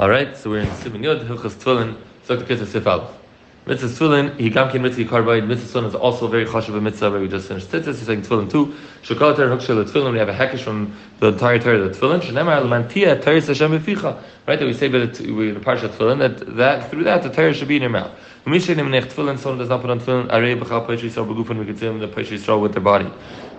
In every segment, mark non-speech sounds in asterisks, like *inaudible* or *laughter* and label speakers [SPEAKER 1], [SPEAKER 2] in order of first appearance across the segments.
[SPEAKER 1] All right, so we're in Siman Yod, Hilchas Tefillin, Zok Tekes Sif Aleph. Mitzvah Tefillin, he gam ken mitzvah carbide. Mitzvah Tefillin is also very chashuv a mitzvah. Where we just finished tzitzis. He's saying Tefillin too. Shokal Ter Hukshel Tefillin. We have a hekesh from the entire Torah of the Tefillin. Shenemar Lemantia Teres Hashem Beficha. Right, that we say that we the parsha Tefillin that that through that the Torah should be in your mouth. Say Nemenech Tefillin, someone does not put on Tefillin. Arei B'chal Pesha Yisrael Begufin. We consider them the Pesha Yisrael with their body.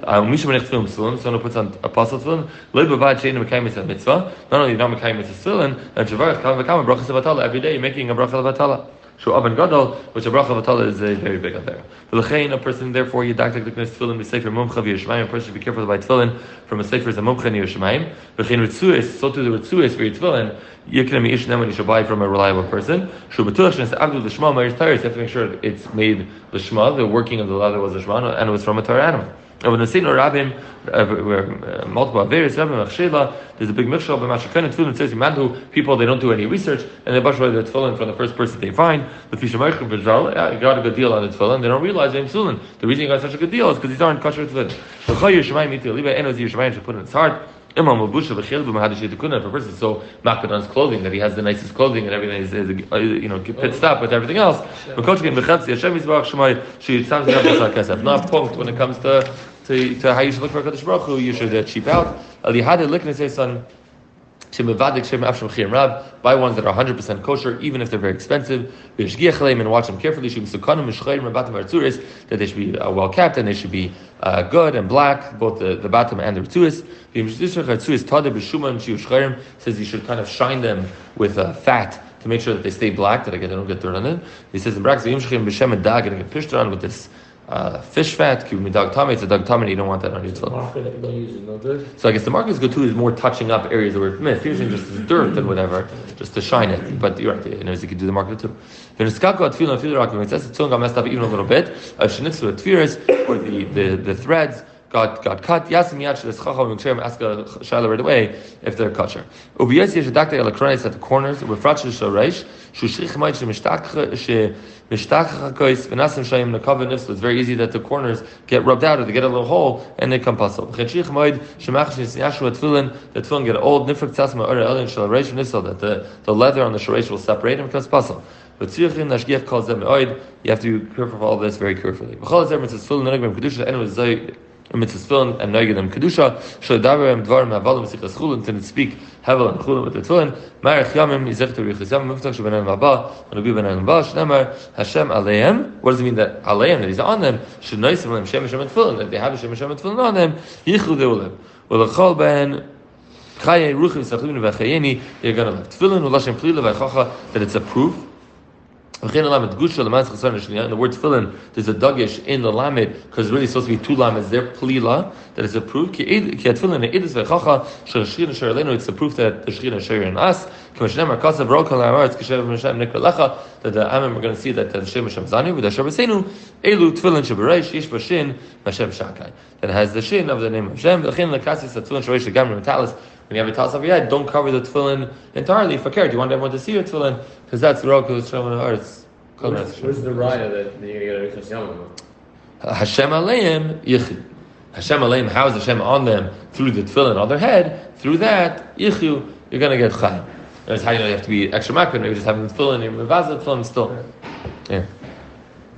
[SPEAKER 1] Um, Misha Menech Tefillin. Someone puts on apostle Tefillin. Lo Bavad Shein Mekayim Mitzvah Mitzvah. Not only you're not Mekayim Mitzvah Tefillin, and Shavarach Kama V'Kama Brachas Avatala. Every day you're making a Brachas Avatala. So Avan Gadol, which a bracha vatala is a very big affair. V'lechein, a person therefore yidaktek the knes tefillin b'sefer mumcha v'yishmayim. A person should be careful to buy tefillin from a sefer as a mumcha v'yishmayim. V'chein ritzuis, so to the ritzuis for your tefillin, yiknem ish neman you should buy from a reliable person. Shu b'tuach shnes abdu l'shma ma'ir tayris. You have to make sure it's made l'shma, the working of the leather was l'shma, and it was from a Torah animal. And when the Sino Rabbim, uh, multiple various Rabbim, Achshela, there's a big mixture of Mashakhan Tefillin says Mandu, people they don't do any research, and they brush away the Tefillin from the first person they find. The Fisher Merchim Vizal, yeah, got a good deal on the Tefillin, they don't realize they're Tefillin. The reason he got such a good deal is because these aren't kosher Tefillin. The Chayyur Shemayim Iti Aliba, Enos Yishamayim should put in his heart. Imam Mabusha v'chil b'mahadish yitikuna. If a person is so makbid on his clothing that he has the nicest clothing and everything is, is uh, you know pit stop with everything else. V'kochkin b'chatzi Hashem yisbarach shemay she sounds like a. Not punkt when it comes to to, to how you should look for Kaddish Baruch Hu, you should uh, cheap out. Al Yihad Likne says son. Buy ones that are 100% kosher, even if they're very expensive. And watch them carefully. That they should be uh, well kept and they should be uh, good and black, both the, the bottom and the rtzuis. Says you should kind of shine them with uh, fat to make sure that they stay black, that they don't get dirt on it. He says in Brax, and get pished on with this uh, fish fat, dog tummy, it's a dog tummy, you don't want that on your tefillin. So I guess the mark is good too is more touching up areas where it's usually just dirt and whatever, just to shine it. But you're right, you know, you can do the market too. When it's got tefillin, tefillin, when it says the tefillin got messed up even a little bit, a shenitzu tefillas, or the, the, the threads, got got cut. Yasim yach this chacham and ask a shaila right away if they're kosher. Ubiyas yesh dakta elektronis at the corners. Refratch shoreish shushrich ma'it shemishtak she mishtach hakois v'nasim shayim nekav nifs. It's very easy that the corners get rubbed out or they get a little hole and they come puzzle. Chenshich ma'it shemach shesiyashu tefillin. The tefillin get old nifrik tzasma or elin shal reish nifsel that the the leather on the shoreish will separate and becomes puzzle. But tzirchin nashgiach calls them You have to be careful of all this very carefully. B'chol zemer tzfil nenagim kedusha enu zay mitzvahs tefillin and noiged kedusha shel davar dvarim havalim sichas chulin to speak hevel and chulin with the tefillin marich yamim yizech to riches yamim muftach shebenan vaba and ubi benan vaba shnemar Hashem aleim what does it mean that aleim that he's on them should noise them shem shem tefillin that they have shem shem tefillin on them yichlu deulim ולכל בהן חיי רוחים סחלים וחייני, you're going to have tefillin, ולשם פלילה ואיכוחה, that it's a proof the word tefillin, there's a dagish in the lamed because really supposed to be two lameds there. Plila that is a proof. It's a proof that the shechina share in us. That the Amim are going to see that the Shem Hashem Zani with the Hashem Hasenu Elu Tefillin Shabareish Ish Bashin Hashem Shakai that has the shin of the name of Hashem. The Chin Lekasis Tefillin Shabareish Gamrim Metalis when you have a toss of your head, don't cover the tefillin entirely. For care, do you want everyone to see your tefillin? Because that's the roku showing the earth.
[SPEAKER 2] Where's the raya that you're going to get
[SPEAKER 1] a Hashem aleim yichid. Hashem aleim, how is Hashem on them through the tefillin on their head? Through that yichu, you're going to get chayim. That's how you know you have to be extra makron. Maybe just having the tefillin, your mevazah tefillin still. Yeah.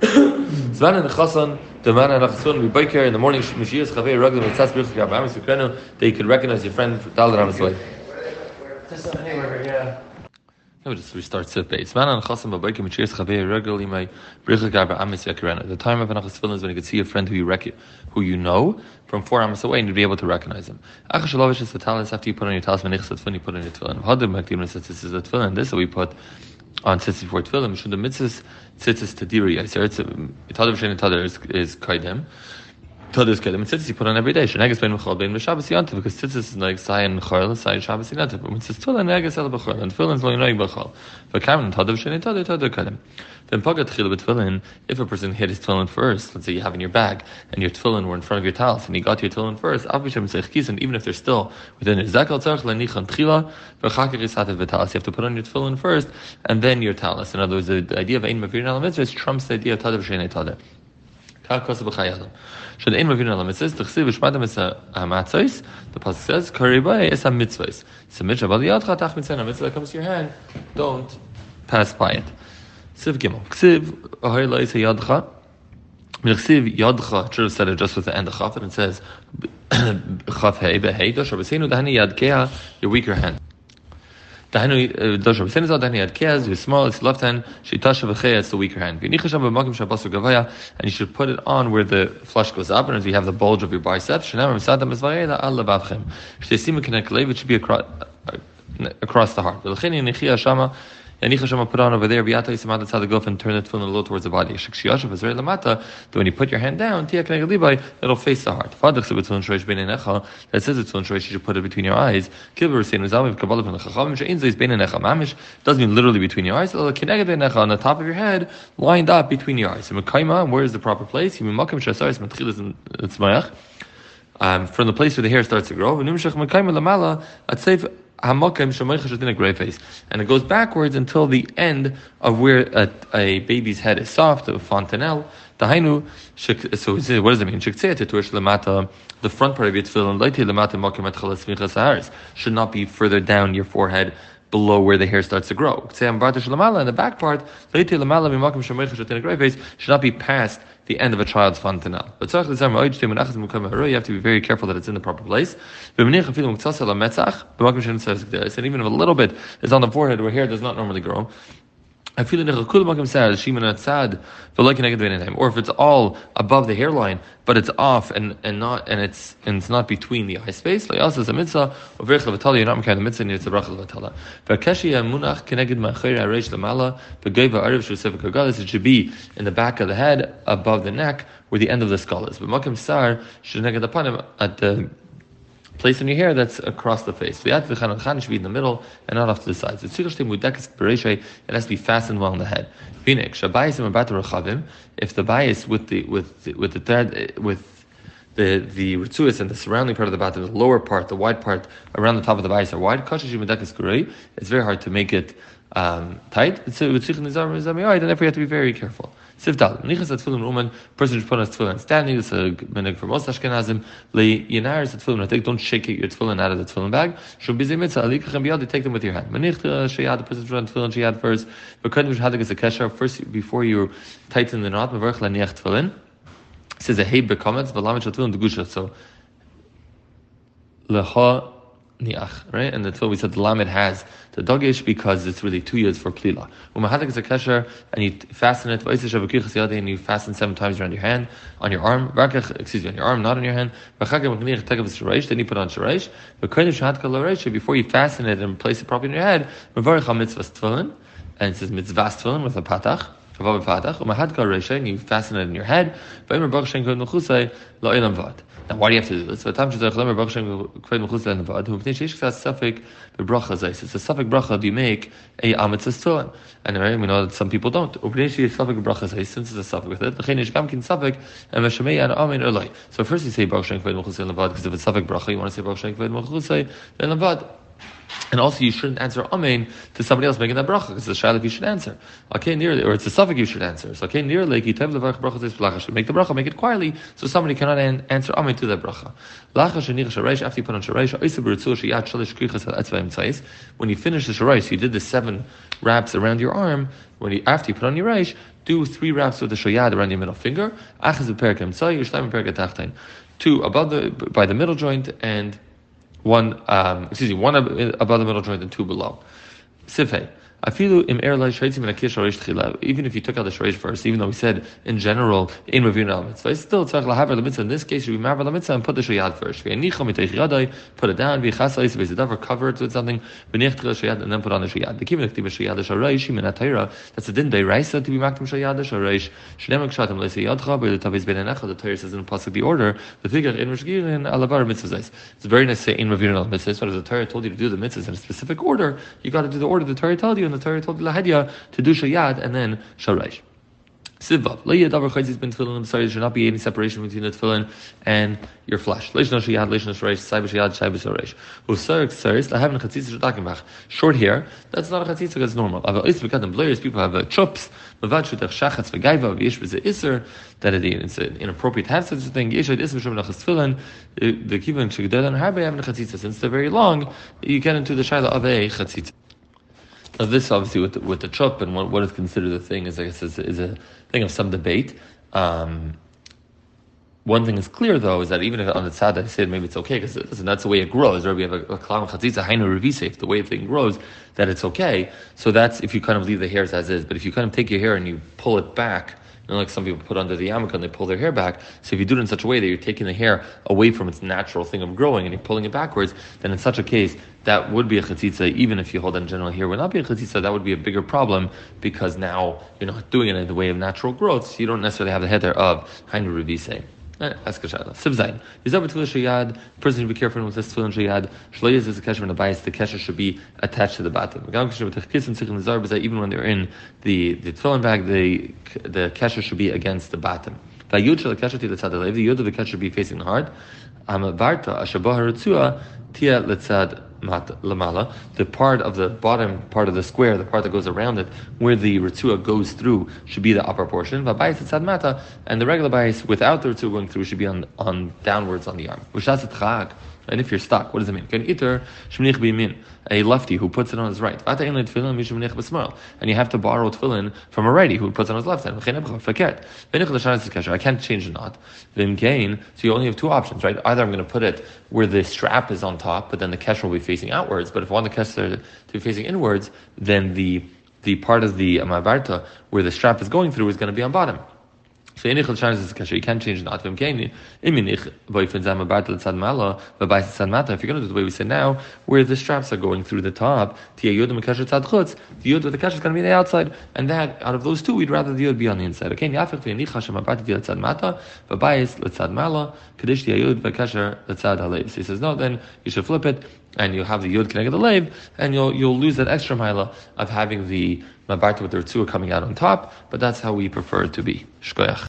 [SPEAKER 1] *coughs* Zman and chasan the man and Achsun be baker in the morning Mashiach Chavei Raglim Mitzas Birch Yavam Sukrenu that you can recognize your friend Dal Ram Slay. Let me just restart Sif Beis. Man and Chasam Babaike Mashiach Chavei Birch Yavam Amis Yakarena. The time of an Achsun is when you can see a friend who you rec- who you know from four amas away and you'd be able to recognize him. Achashalovish is the talents after you put on your talisman, when you put on your tefillin. Hadim Makdim says this is a tefillin. This we put on tzitzis before tefillin. Mishum the mitzvahs tzitzis tadiri. It's tadav shein tadar is is kaidem. Tadar is kaidem. And tzitzis you put on every day. Shenegas bein mechal bein m'shabbos yantiv because tzitzis is like sayin chayil sayin shabbos yantiv. But when mitzvahs tefillin negas el b'chayil and tefillin is lo yinoig b'chayil. But kamen tadav shein tadar tadar kaidem. Then pagat chila b'tefillin. If a person hit his tefillin first, let's say you have in your bag and your tefillin were in front of your talis and he got your tefillin first, avisham seich and even if they're still within his zakal tzarch lenichan tchila v'chakir yisatev v'talis. You have to put on your tefillin first and then your talis. In other words, the idea of ein mavir mitzvah trumps the idea of tadav shein tadav. The pasuk says, kari bay es ha-mitzvahs. It's a mitzvah, but yadcha tach mitzvah, a mitzvah that comes to your hand, don't pass by it. Siv gimel. Ahoy yadcha, should have said it just with the end of chaf, and it says, chaf hei, behei, dosh, rabbeinu, dahani yadkea, your weaker hand. Dahenu dosh Rabbeinu Zal Dahenu had kez, who's small, it's left hand. She tasha v'chei, it's the weaker hand. And you should put it on where the flesh goes up, and as you have the bulge of your. Shtesimu it should be across, uh, across the heart. Yanicha Shama put on over there, Biata Yisamata Tzadaguf, and turn the tefillin a little towards the body. Shikshiyashav is very lamata, that when you put your hand down, Tia Kanegalibai, it'll face the heart. Fadach Sibitun Shreish Ben Enecha, that says it's Tefillin Shreish, you should put it between your eyes. Kilber Sein Uzamiv Kabbalah the Chachamim, Shein Zeis Ben Enecha Mamish, doesn't mean literally between your eyes, it'll Enecha, on the top of your head, lined up between your eyes. Mekaima, where is the proper place? Yimimakim Shasaris Matchilas and Tzmayach. Um, from the place where the hair starts to grow, Hamakim Shemaycha in a gray face, and it goes backwards until the end of where a, a baby's head is soft, a fontanelle. Dahainu, so what does it mean? the front part of your tefillin, should not be further down your forehead below where the hair starts to grow. In the back part, should not be past the end of a child's fontanelle. But you have to be very careful that it's in the proper place. And even if a little bit is on the forehead where hair does not normally grow, or if it's all above the hairline, but it's off and, and not and it's and it's not between the eye space, like also it's a mitzvah, you're not making the mitzvah, it's a bracha levatala. It should be in the back of the head, above the neck, where the end of the skull is. But makim sar should at the place in your hair that's across the face. The should be in the middle and not off to the sides. It has to be fastened well on the head. If the bias with the with the, with the thread with the the ritzuas and the surrounding part of the bath, the lower part, the wide part around the top of the bias are wide. It's very hard to make it um, tight. It's and therefore have to be very careful. Sivdal. Nichas person should put on tefillin standing. Is a minig for most Ashkenazim. Le yinaris at tefillin. Don't shake your tefillin out of the tefillin bag. Mitzvah. Alikachem biyad. Take them with your hand. Manich sheyad. The person should put on tefillin sheyad first. Is a kesher first before you tighten the knot. Mavarch laniach. Says a hey bekomets. So lecha niach, right? And that's what we said the lamed has the dogish because it's really two years for plila. When mahadik is a kesher and you fasten it, and you fasten seven times around your hand, on your arm, excuse me, on your arm, not on your hand. Then you put on sharish. But before you fasten it and place it properly in your head, and it says mitzvah with a patach. And you fasten it in your head. Now, why do you have to do this? It's a safek bracha do you make a amitzvah tefillin. And right, we know that some people don't. Since it's a safek with it, so first you say Levad, because if it's safek bracha, you want to say Kved Mechusay Levad. And also, you shouldn't answer Amen to somebody else making that bracha, because it's a shayla you should answer. Okay, nearly, or it's a safek you should answer. So, okay, nearly. Make the bracha, make it quietly, so somebody cannot an- answer Amen to that bracha. After you put on shareish. When you finish the shareish, you did the seven wraps around your arm. When you after you put on your reish, do three wraps with the shayad around your middle finger. Two above the by the middle joint and one, um, excuse me, one above the middle joint and two below. Sifei. Er even if you took out the shreish first, even though we said in general in Ravina al mitzvah, still tzarich lahaver mitzvah. In this case, you be maver mitzvah and put the shayad first. Put it down, cover it with something, and then put on the shayad. The kibbutz ktiv shayad sharish min atayra. That's a din day raisa to be maktim shayad kshatim leisayadcha but the taviz ben enecha. The Torah says in the pasuk the order the figure in rishgir and alavar mitzvah. It's very nice to say in Ravina al mitzvah, but as the Torah told you to do the mitzvahs in a specific order, you got to do the order the Torah told you, the Torah told you lahedya to do shayad and then sharish. Sivav. Leia davar chayzis ben tefillin. Sorry, there should not be any separation between the tefillin and your flesh. Leish no shiyad, leish no shreish, saiba shiyad, shaiba shoreish. Usar xeris, I have a chatzitza shadakimach. Short hair, that's not a chatzitza, that's normal. Least because the blares, people have uh, chops, mavad shutach shachatz v'gaiva, v'yish v'ze iser, that it's inappropriate to have such a thing. Yeshad ism shem nachas tefillin, the kivan shegdel and harbe having a chatzitza. Since they're very long, you get into the shaila of a chatzitza. Now this obviously with the, with the and what, what is considered a thing is I guess is, is a thing of some debate. Um, one thing is clear though is that even if on the tzad I said maybe it's okay because that's the way it grows. Right? We have a kalam chatzitza hainu revisef, the way the thing grows, that it's okay. So that's if you kind of leave the hairs as is. But if you kind of take your hair and you pull it back know, like some people put under the yarmulke and they pull their hair back. So if you do it in such a way that you're taking the hair away from its natural thing of growing and you're pulling it backwards, then in such a case, that would be a chatzitza, even if you hold on general hair would not be a chatzitza, that would be a bigger problem because now you're not doing it in the way of natural growth, so you don't necessarily have the header of Hainu Revise. Ask a shayla. Siv zayin. Over tefillah shayad. Person should be careful with this tefillah shayad. Shloyes is a kesher in the bias. The kesher should be attached to the bottom. Even when they're in the the tefillin bag, the the kesher should be against the bottom. The yud kesher ti letzad The yud of the kesher should be facing the heart. Amavarta ashabah haratzua tia letzad lamala, the part of the bottom part of the square, the part that goes around it, where the ritzua goes through, should be the upper portion. mata, and the regular bias without the ritzua going through should be on, on downwards on the arm. And if you're stuck, what does it mean? Can iter shemnich b'yamin, a lefty who puts it on his right. And you have to borrow tefillin from a righty who puts it on his left hand. I can't change the knot. So you only have two options, right? Either I'm going to put it where the strap is on top, but then the kesher will be facing outwards. But if I want the kesher to be facing inwards, then the the part of the amabarta where the strap is going through is going to be on bottom. So in Ichel Shanis is kasher. You can't change the atvim kaini. Iminich boyfin zam abat l'tzad mala v'bayis tzad mata. If you're going to do the way we say now, where the straps are going through the top, tia yud mekasher tzad chutz. The yud with the kasher is going to be on the outside, and that out of those two, we'd rather the yud be on the inside. Okay, v'yinich hashem abat tia l'tzad mata v'bayis l'tzad mala kadish tia yud v'kasher l'tzad halev. So he says no, then you should flip it and you'll have the yud connected the lave, and you'll you'll lose that extra mila of having the mabarta with the ritzua coming out on top. But that's how we prefer it to be. Shkoyach.